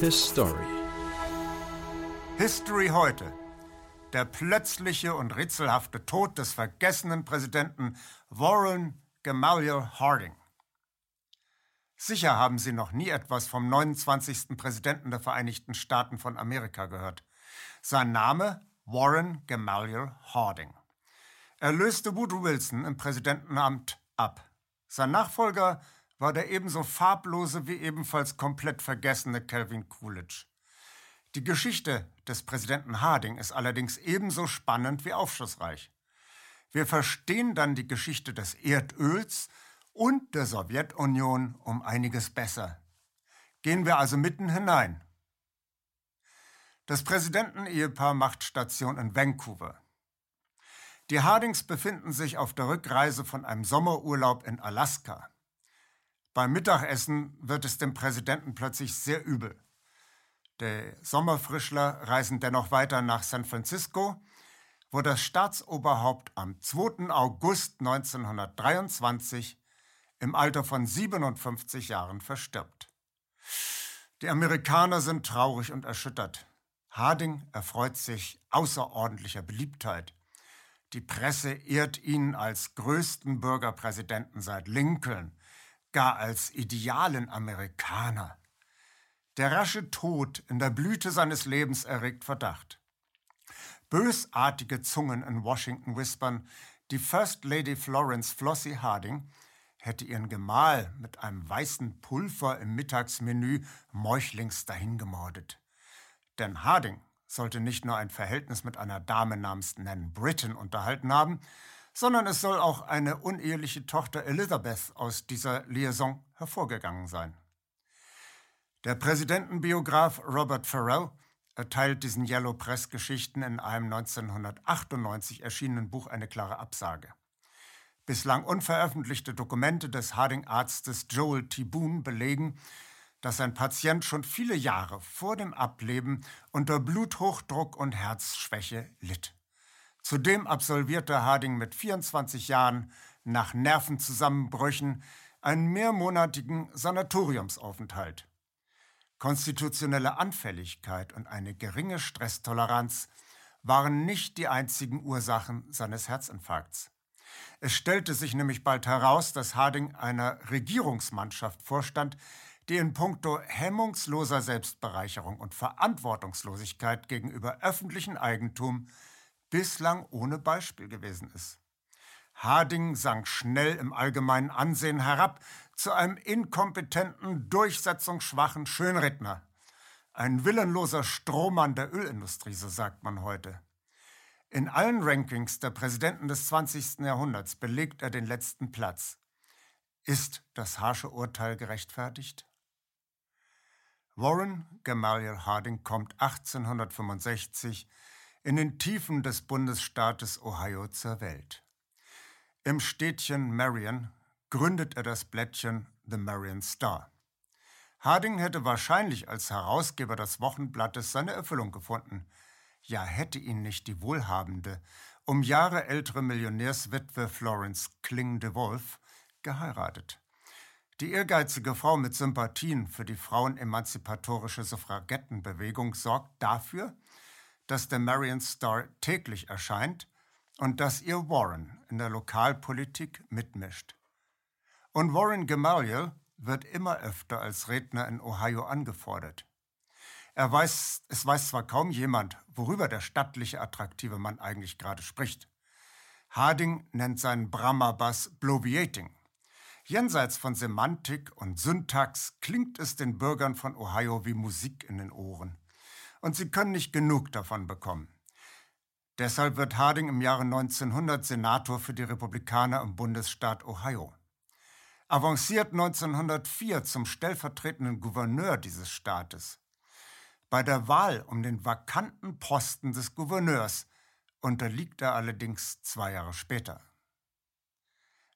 His Story. History heute. Der plötzliche und rätselhafte Tod des vergessenen Präsidenten Warren Gamaliel Harding. Sicher haben Sie noch nie etwas vom 29. Präsidenten der Vereinigten Staaten von Amerika gehört. Sein Name Warren Gamaliel Harding. Er löste Woodrow Wilson im Präsidentenamt ab. Sein Nachfolger war der ebenso farblose wie ebenfalls komplett vergessene Calvin Coolidge. Die Geschichte des Präsidenten Harding ist allerdings ebenso spannend wie aufschlussreich. Wir verstehen dann die Geschichte des Erdöls und der Sowjetunion um einiges besser. Gehen wir also mitten hinein. Das Präsidentenehepaar macht Station in Vancouver. Die Hardings befinden sich auf der Rückreise von einem Sommerurlaub in Alaska. Beim Mittagessen wird es dem Präsidenten plötzlich sehr übel. Die Sommerfrischler reisen dennoch weiter nach San Francisco, wo das Staatsoberhaupt am 2. August 1923 im Alter von 57 Jahren verstirbt. Die Amerikaner sind traurig und erschüttert. Harding erfreut sich außerordentlicher Beliebtheit. Die Presse ehrt ihn als größten Bürgerpräsidenten seit Lincoln, gar als idealen Amerikaner. Der rasche Tod in der Blüte seines Lebens erregt Verdacht. Bösartige Zungen in Washington wispern, die First Lady Florence Flossie Harding hätte ihren Gemahl mit einem weißen Pulver im Mittagsmenü meuchlings dahingemordet. Denn Harding sollte nicht nur ein Verhältnis mit einer Dame namens Nan Britton unterhalten haben, sondern es soll auch eine uneheliche Tochter Elizabeth aus dieser Liaison hervorgegangen sein. Der Präsidentenbiograf Robert Farrell erteilt diesen Yellow Press Geschichten in einem 1998 erschienenen Buch eine klare Absage. Bislang unveröffentlichte Dokumente des Harding-Arztes Joel T. Boone belegen, dass sein Patient schon viele Jahre vor dem Ableben unter Bluthochdruck und Herzschwäche litt. Zudem absolvierte Harding mit 24 Jahren nach Nervenzusammenbrüchen einen mehrmonatigen Sanatoriumsaufenthalt. Konstitutionelle Anfälligkeit und eine geringe Stresstoleranz waren nicht die einzigen Ursachen seines Herzinfarkts. Es stellte sich nämlich bald heraus, dass Harding einer Regierungsmannschaft vorstand, die in puncto hemmungsloser Selbstbereicherung und Verantwortungslosigkeit gegenüber öffentlichem Eigentum bislang ohne Beispiel gewesen ist. Harding sank schnell im allgemeinen Ansehen herab zu einem inkompetenten, durchsetzungsschwachen Schönredner. Ein willenloser Strohmann der Ölindustrie, so sagt man heute. In allen Rankings der Präsidenten des 20. Jahrhunderts belegt er den letzten Platz. Ist das harsche Urteil gerechtfertigt? Warren Gamaliel Harding kommt 1865 in den Tiefen des Bundesstaates Ohio zur Welt. Im Städtchen Marion gründet er das Blättchen The Marion Star. Harding hätte wahrscheinlich als Herausgeber des Wochenblattes seine Erfüllung gefunden. Ja, hätte ihn nicht die wohlhabende, um Jahre ältere Millionärswitwe Florence Kling de Wolf geheiratet. Die ehrgeizige Frau mit Sympathien für die frauenemanzipatorische Suffragettenbewegung sorgt dafür, dass der Marion Star täglich erscheint und dass ihr Warren in der Lokalpolitik mitmischt. Und Warren Gamaliel wird immer öfter als Redner in Ohio angefordert. Er weiß, es weiß zwar kaum jemand, worüber der stattliche, attraktive Mann eigentlich gerade spricht. Harding nennt seinen Brahma-Bass Bloviating. Jenseits von Semantik und Syntax klingt es den Bürgern von Ohio wie Musik in den Ohren. Und sie können nicht genug davon bekommen. Deshalb wird Harding im Jahre 1900 Senator für die Republikaner im Bundesstaat Ohio. Avanciert 1904 zum stellvertretenden Gouverneur dieses Staates. Bei der Wahl um den vakanten Posten des Gouverneurs unterliegt er allerdings zwei Jahre später.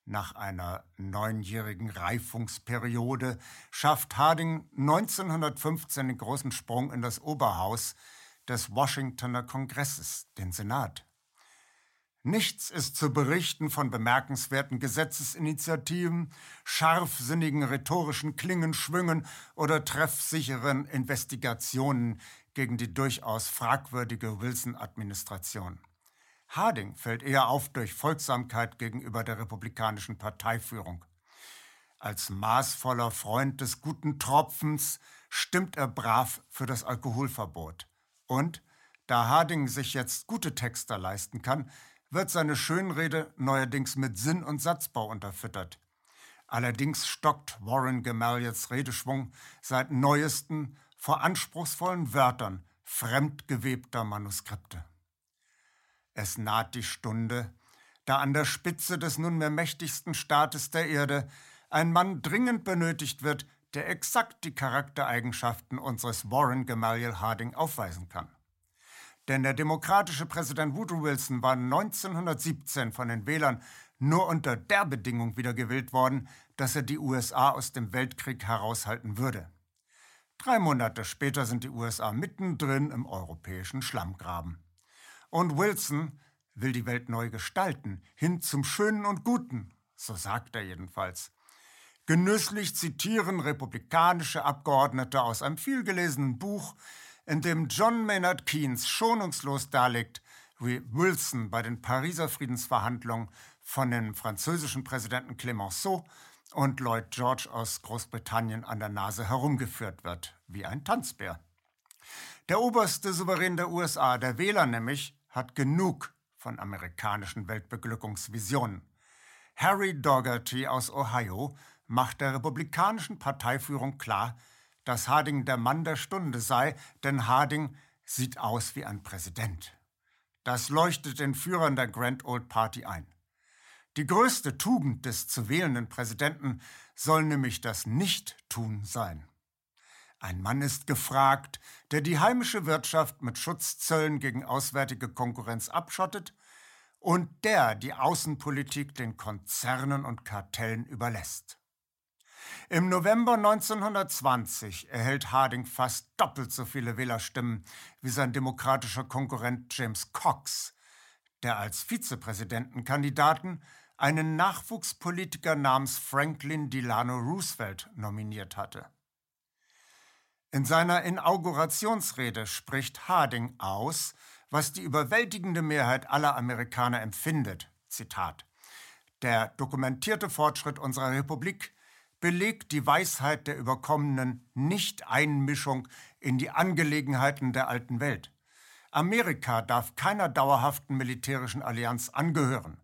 Nach einer neunjährigen Reifungsperiode schafft Harding 1915 den großen Sprung in das Oberhaus des Washingtoner Kongresses, den Senat. Nichts ist zu berichten von bemerkenswerten Gesetzesinitiativen, scharfsinnigen rhetorischen Klingenschwüngen oder treffsicheren Investigationen gegen die durchaus fragwürdige Wilson-Administration. Harding fällt eher auf durch Folgsamkeit gegenüber der republikanischen Parteiführung. Als maßvoller Freund des guten Tropfens stimmt er brav für das Alkoholverbot. Und, da Harding sich jetzt gute Texter leisten kann, wird seine Schönrede neuerdings mit Sinn und Satzbau unterfüttert. Allerdings stockt Warren Gemalliets Redeschwung seit neuesten vor anspruchsvollen Wörtern fremdgewebter Manuskripte. Es naht die Stunde, da an der Spitze des nunmehr mächtigsten Staates der Erde ein Mann dringend benötigt wird, der exakt die Charaktereigenschaften unseres Warren Gamaliel Harding aufweisen kann. Denn der demokratische Präsident Woodrow Wilson war 1917 von den Wählern nur unter der Bedingung wiedergewählt worden, dass er die USA aus dem Weltkrieg heraushalten würde. Drei Monate später sind die USA mittendrin im europäischen Schlammgraben. Und Wilson will die Welt neu gestalten, hin zum Schönen und Guten, so sagt er jedenfalls. Genüsslich zitieren republikanische Abgeordnete aus einem vielgelesenen Buch in dem John Maynard Keynes schonungslos darlegt, wie Wilson bei den Pariser Friedensverhandlungen von dem französischen Präsidenten Clemenceau und Lloyd George aus Großbritannien an der Nase herumgeführt wird, wie ein Tanzbär. Der oberste Souverän der USA, der Wähler nämlich, hat genug von amerikanischen Weltbeglückungsvisionen. Harry Dougherty aus Ohio macht der republikanischen Parteiführung klar, dass Harding der Mann der Stunde sei, denn Harding sieht aus wie ein Präsident. Das leuchtet den Führern der Grand Old Party ein. Die größte Tugend des zu wählenden Präsidenten soll nämlich das Nicht-Tun sein. Ein Mann ist gefragt, der die heimische Wirtschaft mit Schutzzöllen gegen auswärtige Konkurrenz abschottet und der die Außenpolitik den Konzernen und Kartellen überlässt. Im November 1920 erhält Harding fast doppelt so viele Wählerstimmen wie sein demokratischer Konkurrent James Cox, der als Vizepräsidentenkandidaten einen Nachwuchspolitiker namens Franklin Delano Roosevelt nominiert hatte. In seiner Inaugurationsrede spricht Harding aus, was die überwältigende Mehrheit aller Amerikaner empfindet. Zitat. Der dokumentierte Fortschritt unserer Republik belegt die Weisheit der überkommenen Nicht-Einmischung in die Angelegenheiten der alten Welt. Amerika darf keiner dauerhaften militärischen Allianz angehören.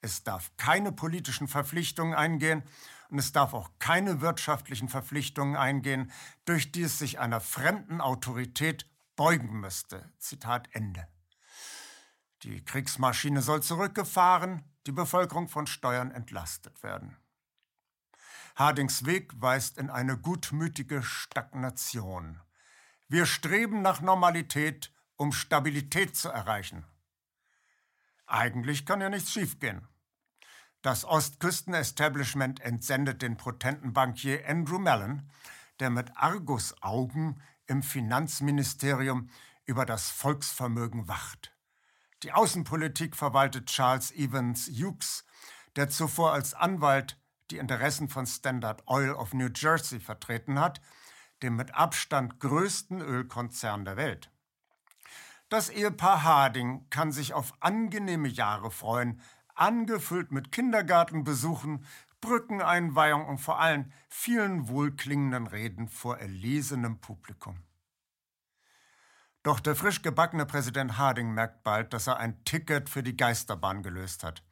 Es darf keine politischen Verpflichtungen eingehen und es darf auch keine wirtschaftlichen Verpflichtungen eingehen, durch die es sich einer fremden Autorität beugen müsste. Zitat Ende. Die Kriegsmaschine soll zurückgefahren, die Bevölkerung von Steuern entlastet werden. Hardings Weg weist in eine gutmütige Stagnation. Wir streben nach Normalität, um Stabilität zu erreichen. Eigentlich kann ja nichts schiefgehen. Das Ostküsten-Establishment entsendet den potenten Bankier Andrew Mellon, der mit Argusaugen im Finanzministerium über das Volksvermögen wacht. Die Außenpolitik verwaltet Charles Evans Hughes, der zuvor als Anwalt die Interessen von Standard Oil of New Jersey vertreten hat, dem mit Abstand größten Ölkonzern der Welt. Das Ehepaar Harding kann sich auf angenehme Jahre freuen, angefüllt mit Kindergartenbesuchen, Brückeneinweihung und vor allem vielen wohlklingenden Reden vor erlesenem Publikum. Doch der frisch gebackene Präsident Harding merkt bald, dass er ein Ticket für die Geisterbahn gelöst hat.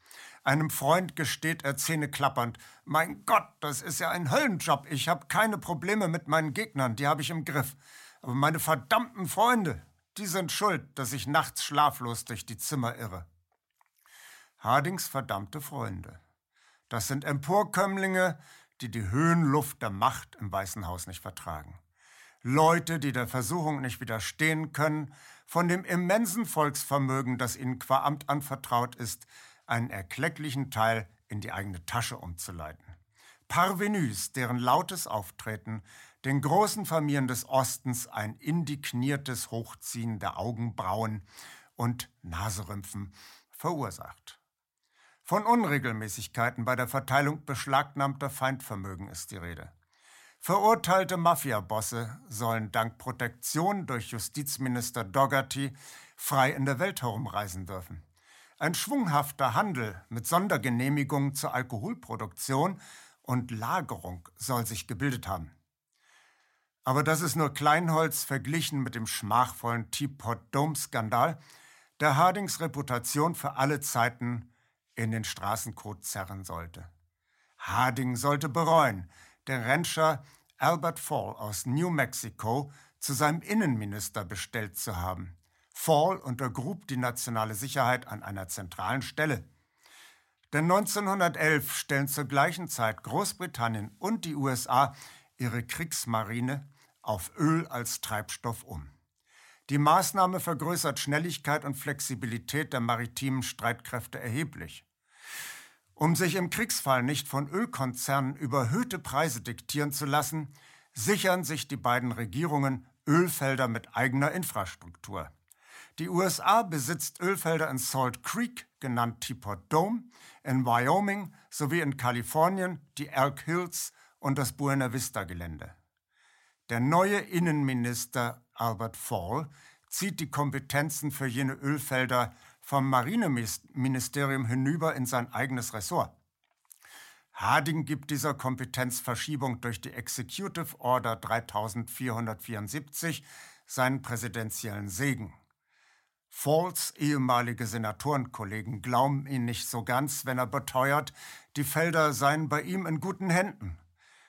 Einem Freund gesteht er zähneklappernd, mein Gott, das ist ja ein Höllenjob. Ich habe keine Probleme mit meinen Gegnern, die habe ich im Griff. Aber meine verdammten Freunde, die sind schuld, dass ich nachts schlaflos durch die Zimmer irre. Hardings verdammte Freunde. Das sind Emporkömmlinge, die die Höhenluft der Macht im Weißen Haus nicht vertragen. Leute, die der Versuchung nicht widerstehen können, von dem immensen Volksvermögen, das ihnen qua Amt anvertraut ist, einen erklecklichen Teil in die eigene Tasche umzuleiten. Parvenus, deren lautes Auftreten den großen Familien des Ostens ein indigniertes Hochziehen der Augenbrauen und Naserümpfen verursacht. Von Unregelmäßigkeiten bei der Verteilung beschlagnahmter Feindvermögen ist die Rede. Verurteilte Mafiabosse sollen dank Protektion durch Justizminister Dougherty frei in der Welt herumreisen dürfen. Ein schwunghafter Handel mit Sondergenehmigungen zur Alkoholproduktion und Lagerung soll sich gebildet haben. Aber das ist nur Kleinholz verglichen mit dem schmachvollen Teapot Dome Skandal, der Hardings Reputation für alle Zeiten in den Straßencode zerren sollte. Harding sollte bereuen, den Rancher Albert Fall aus New Mexico zu seinem Innenminister bestellt zu haben. Fall untergrub die nationale Sicherheit an einer zentralen Stelle. Denn 1911 stellen zur gleichen Zeit Großbritannien und die USA ihre Kriegsmarine auf Öl als Treibstoff um. Die Maßnahme vergrößert Schnelligkeit und Flexibilität der maritimen Streitkräfte erheblich. Um sich im Kriegsfall nicht von Ölkonzernen überhöhte Preise diktieren zu lassen, sichern sich die beiden Regierungen Ölfelder mit eigener Infrastruktur. Die USA besitzt Ölfelder in Salt Creek, genannt Teapot Dome, in Wyoming sowie in Kalifornien, die Elk Hills und das Buena Vista Gelände. Der neue Innenminister Albert Fall zieht die Kompetenzen für jene Ölfelder vom Marineministerium hinüber in sein eigenes Ressort. Harding gibt dieser Kompetenzverschiebung durch die Executive Order 3474 seinen präsidentiellen Segen. Falls ehemalige Senatorenkollegen glauben ihn nicht so ganz, wenn er beteuert, die Felder seien bei ihm in guten Händen.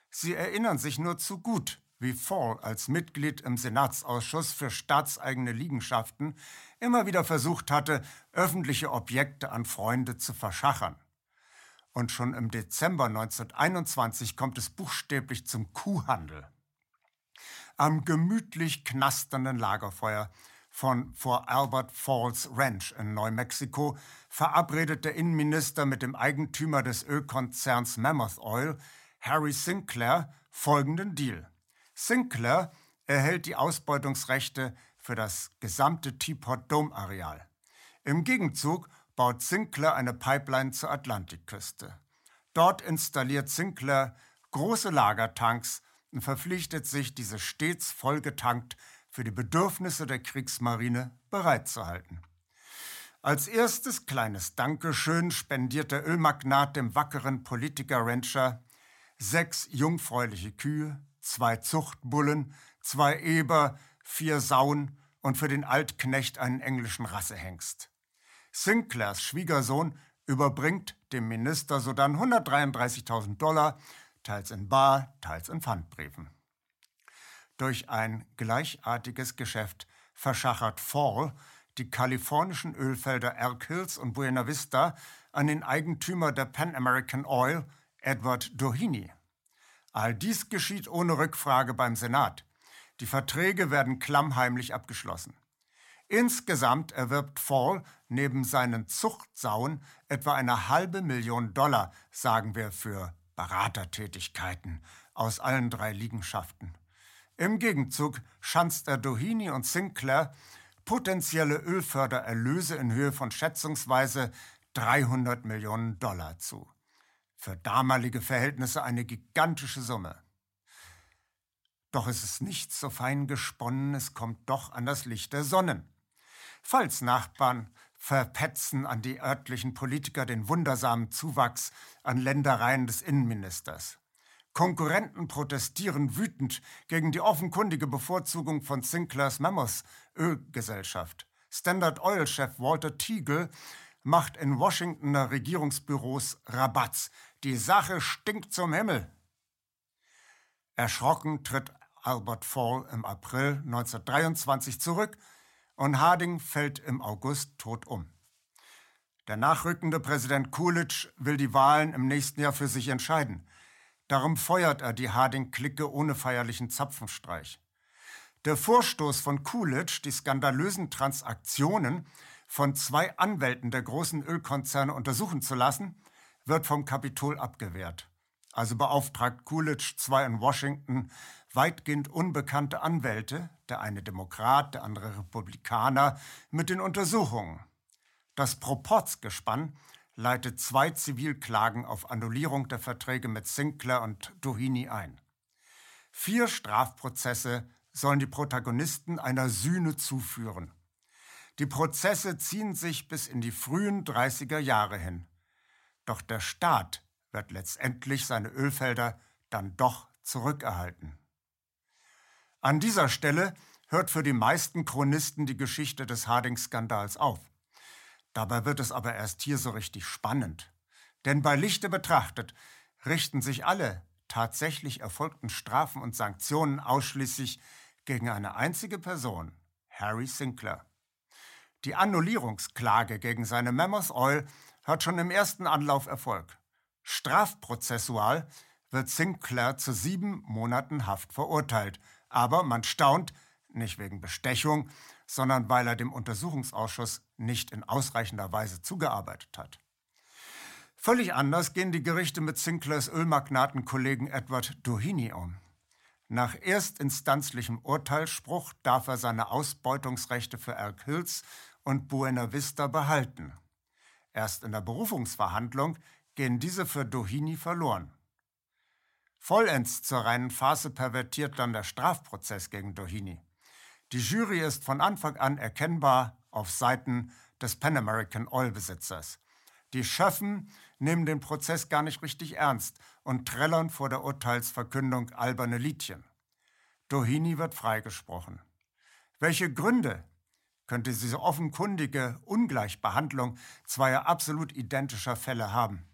Sie erinnern sich nur zu gut wie Fall als Mitglied im Senatsausschuss für staatseigene Liegenschaften immer wieder versucht hatte, öffentliche Objekte an Freunde zu verschachern. Und schon im Dezember 1921 kommt es buchstäblich zum Kuhhandel. Am gemütlich knasternden Lagerfeuer von vor Albert Falls Ranch in Neumexiko verabredet der Innenminister mit dem Eigentümer des Ölkonzerns Mammoth Oil, Harry Sinclair, folgenden Deal. Sinclair erhält die Ausbeutungsrechte für das gesamte Teapot Dome Areal. Im Gegenzug baut Sinclair eine Pipeline zur Atlantikküste. Dort installiert Sinclair große Lagertanks und verpflichtet sich, diese stets vollgetankt für die Bedürfnisse der Kriegsmarine bereitzuhalten. Als erstes kleines Dankeschön spendiert der Ölmagnat dem wackeren Politiker-Rancher sechs jungfräuliche Kühe, zwei Zuchtbullen, zwei Eber, vier Sauen und für den Altknecht einen englischen Rassehengst. Sinclairs Schwiegersohn überbringt dem Minister sodann 133.000 Dollar, teils in Bar, teils in Pfandbriefen. Durch ein gleichartiges Geschäft verschachert Fall die kalifornischen Ölfelder Elk Hills und Buena Vista an den Eigentümer der Pan American Oil, Edward Doheny. All dies geschieht ohne Rückfrage beim Senat. Die Verträge werden klammheimlich abgeschlossen. Insgesamt erwirbt Fall neben seinen Zuchtsauen etwa eine halbe Million Dollar, sagen wir, für Beratertätigkeiten aus allen drei Liegenschaften. Im Gegenzug schanzt er Doheny und Sinclair potenzielle Ölfördererlöse in Höhe von schätzungsweise 300 Millionen Dollar zu. Für damalige Verhältnisse eine gigantische Summe. Doch es ist nichts so fein gesponnen, es kommt doch an das Licht der Sonnen. Falls Nachbarn verpetzen an die örtlichen Politiker den wundersamen Zuwachs an Ländereien des Innenministers. Konkurrenten protestieren wütend gegen die offenkundige Bevorzugung von Sinclairs Mammoth Ölgesellschaft. Standard Oil-Chef Walter Teagle macht in Washingtoner Regierungsbüros Rabatz. Die Sache stinkt zum Himmel. Erschrocken tritt Albert Fall im April 1923 zurück und Harding fällt im August tot um. Der nachrückende Präsident Coolidge will die Wahlen im nächsten Jahr für sich entscheiden. Darum feuert er die Harding-Clique ohne feierlichen Zapfenstreich. Der Vorstoß von Coolidge, die skandalösen Transaktionen von zwei Anwälten der großen Ölkonzerne untersuchen zu lassen, wird vom Kapitol abgewehrt. Also beauftragt Coolidge zwei in Washington weitgehend unbekannte Anwälte, der eine Demokrat, der andere Republikaner, mit den Untersuchungen. Das Proportsgespann leitet zwei Zivilklagen auf Annullierung der Verträge mit Sinclair und Doheny ein. Vier Strafprozesse sollen die Protagonisten einer Sühne zuführen. Die Prozesse ziehen sich bis in die frühen 30er Jahre hin. Doch der Staat wird letztendlich seine Ölfelder dann doch zurückerhalten. An dieser Stelle hört für die meisten Chronisten die Geschichte des Harding-Skandals auf. Dabei wird es aber erst hier so richtig spannend. Denn bei Lichte betrachtet richten sich alle tatsächlich erfolgten Strafen und Sanktionen ausschließlich gegen eine einzige Person, Harry Sinclair. Die Annullierungsklage gegen seine Mammoth Oil hat schon im ersten Anlauf Erfolg. Strafprozessual wird Sinclair zu sieben Monaten Haft verurteilt. Aber man staunt, nicht wegen Bestechung, sondern weil er dem Untersuchungsausschuss nicht in ausreichender Weise zugearbeitet hat. Völlig anders gehen die Gerichte mit Sinclairs Ölmagnatenkollegen Edward Doheny um. Nach erstinstanzlichem Urteilsspruch darf er seine Ausbeutungsrechte für Elk Hills und Buena Vista behalten. Erst in der Berufungsverhandlung gehen diese für Doheny verloren. Vollends zur reinen Phase pervertiert dann der Strafprozess gegen Doheny. Die Jury ist von Anfang an erkennbar auf Seiten des Pan American Oil Besitzers. Die Schöffen nehmen den Prozess gar nicht richtig ernst und trällern vor der Urteilsverkündung alberne Liedchen. Doheny wird freigesprochen. Welche Gründe könnte diese offenkundige Ungleichbehandlung zweier absolut identischer Fälle haben?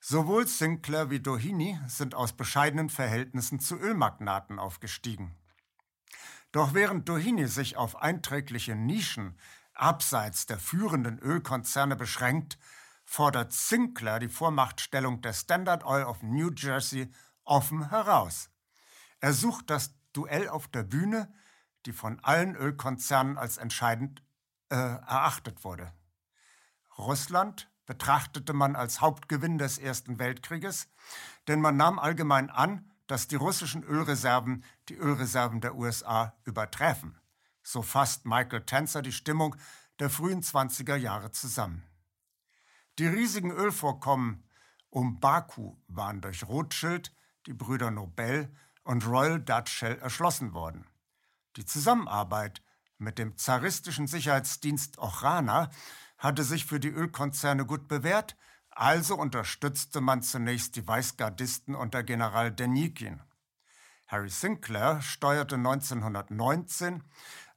Sowohl Sinclair wie Doheny sind aus bescheidenen Verhältnissen zu Ölmagnaten aufgestiegen. Doch während Doheny sich auf einträgliche Nischen abseits der führenden Ölkonzerne beschränkt, fordert Sinclair die Vormachtstellung der Standard Oil of New Jersey offen heraus. Er sucht das Duell auf der Bühne, die von allen Ölkonzernen als entscheidend äh, erachtet wurde. Russland betrachtete man als Hauptgewinn des Ersten Weltkrieges, denn man nahm allgemein an, dass die russischen Ölreserven die Ölreserven der USA übertreffen. So fasst Michael Tenzer die Stimmung der frühen 20er Jahre zusammen. Die riesigen Ölvorkommen um Baku waren durch Rothschild, die Brüder Nobel und Royal Dutch Shell erschlossen worden. Die Zusammenarbeit mit dem zaristischen Sicherheitsdienst Ochrana hatte sich für die Ölkonzerne gut bewährt, also unterstützte man zunächst die Weißgardisten unter General Denikin. Harry Sinclair steuerte 1919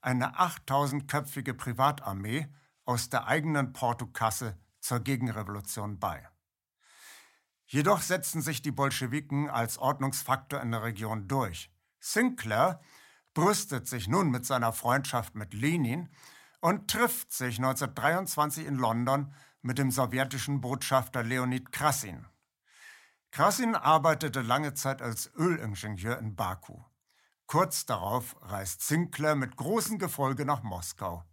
eine 8000-köpfige Privatarmee aus der eigenen Portokasse zur Gegenrevolution bei. Jedoch setzten sich die Bolschewiken als Ordnungsfaktor in der Region durch. Sinclair brüstet sich nun mit seiner Freundschaft mit Lenin und trifft sich 1923 in London mit dem sowjetischen Botschafter Leonid Krassin. Krassin arbeitete lange Zeit als Ölingenieur in Baku. Kurz darauf reist Sinclair mit großem Gefolge nach Moskau.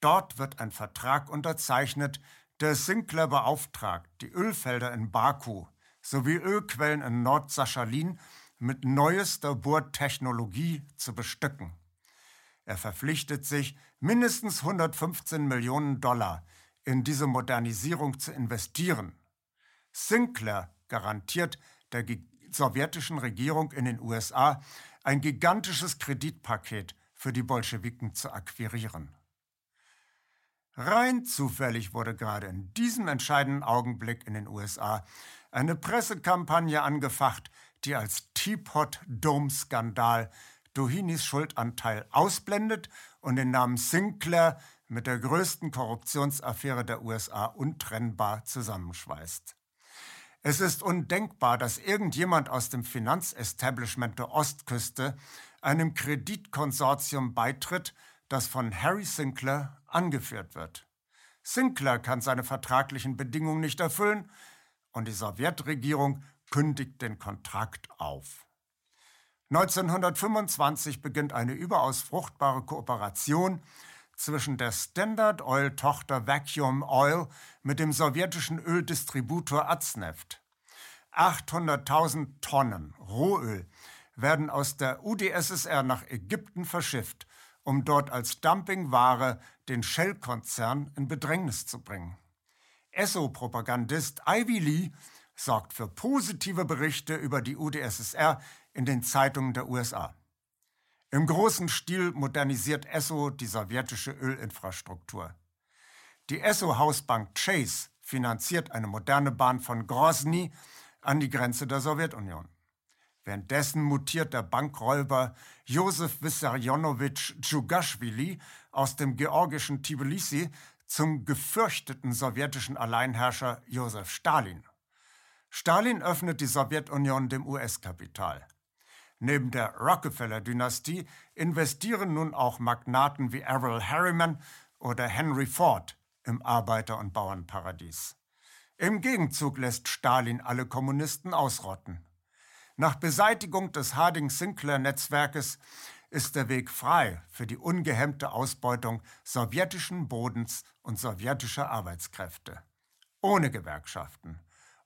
Dort wird ein Vertrag unterzeichnet, der Sinclair beauftragt, die Ölfelder in Baku sowie Ölquellen in Nordsachalin mit neuester Bohrtechnologie zu bestücken. Er verpflichtet sich, mindestens 115 Millionen Dollar in diese Modernisierung zu investieren. Sinclair garantiert der sowjetischen Regierung in den USA ein gigantisches Kreditpaket für die Bolschewiken zu akquirieren. Rein zufällig wurde gerade in diesem entscheidenden Augenblick in den USA eine Pressekampagne angefacht, die als Teapot Dome Skandal Dohenys Schuldanteil ausblendet und den Namen Sinclair mit der größten Korruptionsaffäre der USA untrennbar zusammenschweißt. Es ist undenkbar, dass irgendjemand aus dem Finanzestablishment der Ostküste einem Kreditkonsortium beitritt, das von Harry Sinclair angeführt wird. Sinclair kann seine vertraglichen Bedingungen nicht erfüllen und die Sowjetregierung kündigt den Kontrakt auf. 1925 beginnt eine überaus fruchtbare Kooperation zwischen der Standard Oil Tochter Vacuum Oil mit dem sowjetischen Öldistributor Azneft. 800.000 Tonnen Rohöl werden aus der UdSSR nach Ägypten verschifft um dort als Dumpingware den Shell-Konzern in Bedrängnis zu bringen. Esso-Propagandist Ivy Lee sorgt für positive Berichte über die UdSSR in den Zeitungen der USA. Im großen Stil modernisiert Esso die sowjetische Ölinfrastruktur. Die Esso-Hausbank Chase finanziert eine moderne Bahn von Grozny an die Grenze der Sowjetunion. Währenddessen mutiert der Bankräuber Josef Wissarionowitsch Dschugashvili aus dem georgischen Tbilisi zum gefürchteten sowjetischen Alleinherrscher Josef Stalin. Stalin öffnet die Sowjetunion dem US-Kapital. Neben der Rockefeller-Dynastie investieren nun auch Magnaten wie Errol Harriman oder Henry Ford im Arbeiter- und Bauernparadies. Im Gegenzug lässt Stalin alle Kommunisten ausrotten. Nach Beseitigung des Harding-Sinclair-Netzwerkes ist der Weg frei für die ungehemmte Ausbeutung sowjetischen Bodens und sowjetischer Arbeitskräfte. Ohne Gewerkschaften,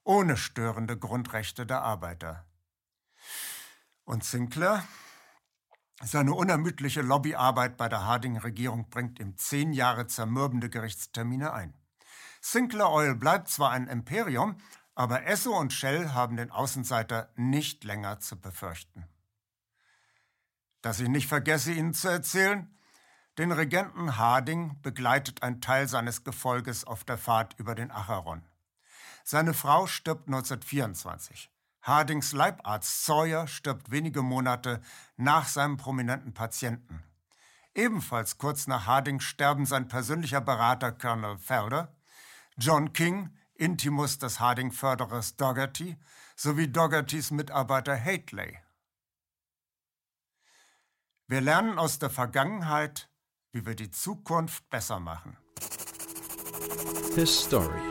ohne störende Grundrechte der Arbeiter. Und Sinclair? Seine unermüdliche Lobbyarbeit bei der Harding-Regierung bringt ihm zehn Jahre zermürbende Gerichtstermine ein. Sinclair Oil bleibt zwar ein Imperium, aber Esso und Shell haben den Außenseiter nicht länger zu befürchten. Dass ich nicht vergesse, Ihnen zu erzählen, den Regenten Harding begleitet ein Teil seines Gefolges auf der Fahrt über den Acheron. Seine Frau stirbt 1924. Hardings Leibarzt Sawyer stirbt wenige Monate nach seinem prominenten Patienten. Ebenfalls kurz nach Hardings Sterben sein persönlicher Berater Colonel Felder, John King, Intimus des Harding-Förderers Dougherty, sowie Doughertys Mitarbeiter Hatley. Wir lernen aus der Vergangenheit, wie wir die Zukunft besser machen. His Story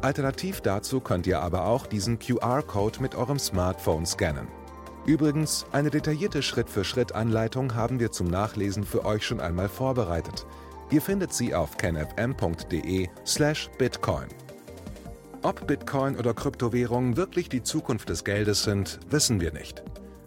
Alternativ dazu könnt ihr aber auch diesen QR-Code mit eurem Smartphone scannen. Übrigens, eine detaillierte Schritt-für-Schritt-Anleitung haben wir zum Nachlesen für euch schon einmal vorbereitet. Ihr findet sie auf canfm.de/bitcoin. Ob Bitcoin oder Kryptowährungen wirklich die Zukunft des Geldes sind, wissen wir nicht.